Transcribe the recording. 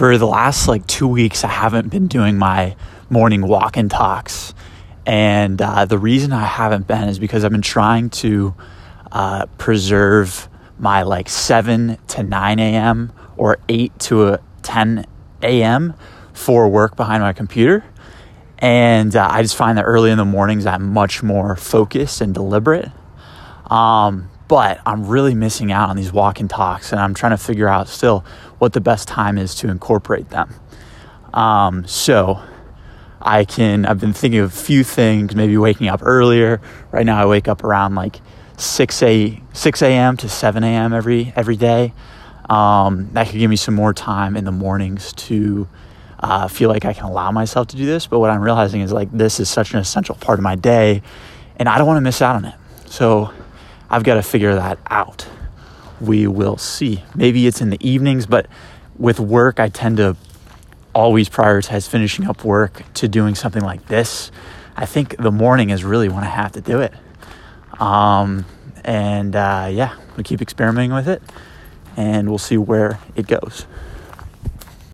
for the last like two weeks, I haven't been doing my morning walk and talks. And uh, the reason I haven't been is because I've been trying to uh, preserve my like 7 to 9 a.m. or 8 to 10 a.m. for work behind my computer. And uh, I just find that early in the mornings I'm much more focused and deliberate. Um, but I'm really missing out on these walk and talks, and I'm trying to figure out still what the best time is to incorporate them. Um, so I can, I've been thinking of a few things, maybe waking up earlier. Right now I wake up around like 6 a 6 a.m. to 7 a.m. every every day. Um, that could give me some more time in the mornings to uh, feel like I can allow myself to do this. But what I'm realizing is like this is such an essential part of my day, and I don't want to miss out on it. So I've got to figure that out. We will see. Maybe it's in the evenings, but with work, I tend to always prioritize finishing up work to doing something like this. I think the morning is really when I have to do it. Um, and uh, yeah, we keep experimenting with it and we'll see where it goes.